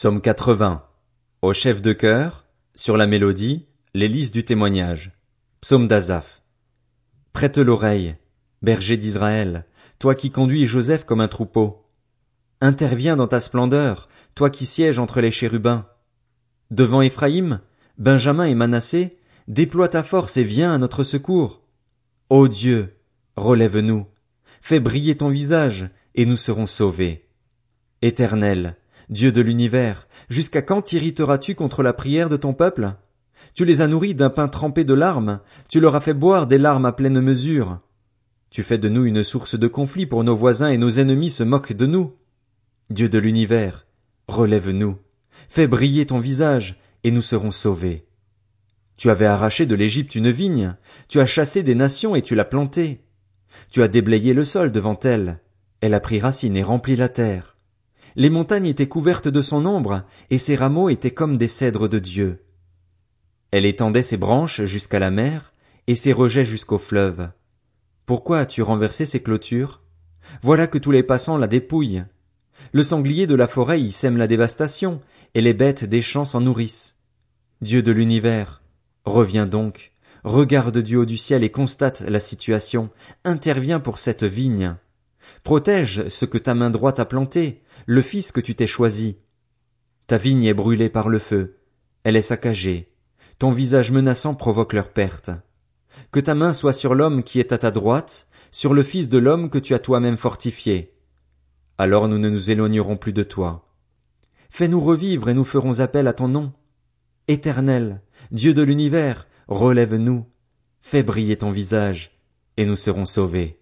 Psaume 80. Au chef de chœur, sur la mélodie, l'hélice du témoignage. Psaume d'Azaph. Prête l'oreille, berger d'Israël, toi qui conduis Joseph comme un troupeau. Interviens dans ta splendeur, toi qui sièges entre les chérubins. Devant Éphraïm, Benjamin et Manassé, déploie ta force et viens à notre secours. Ô Dieu, relève-nous, fais briller ton visage, et nous serons sauvés. Éternel, Dieu de l'univers, jusqu'à quand t'irriteras-tu contre la prière de ton peuple? Tu les as nourris d'un pain trempé de larmes, tu leur as fait boire des larmes à pleine mesure. Tu fais de nous une source de conflit pour nos voisins et nos ennemis se moquent de nous. Dieu de l'univers, relève-nous, fais briller ton visage, et nous serons sauvés. Tu avais arraché de l'Égypte une vigne, tu as chassé des nations et tu l'as plantée. Tu as déblayé le sol devant elle, elle a pris racine et rempli la terre. Les montagnes étaient couvertes de son ombre, et ses rameaux étaient comme des cèdres de Dieu. Elle étendait ses branches jusqu'à la mer, et ses rejets jusqu'au fleuve. Pourquoi as-tu renversé ses clôtures? Voilà que tous les passants la dépouillent. Le sanglier de la forêt y sème la dévastation, et les bêtes des champs s'en nourrissent. Dieu de l'univers, reviens donc, regarde du haut du ciel et constate la situation, interviens pour cette vigne. Protège ce que ta main droite a planté, le fils que tu t'es choisi. Ta vigne est brûlée par le feu, elle est saccagée, ton visage menaçant provoque leur perte. Que ta main soit sur l'homme qui est à ta droite, sur le fils de l'homme que tu as toi-même fortifié. Alors nous ne nous éloignerons plus de toi. Fais-nous revivre et nous ferons appel à ton nom. Éternel, Dieu de l'univers, relève-nous, fais briller ton visage, et nous serons sauvés.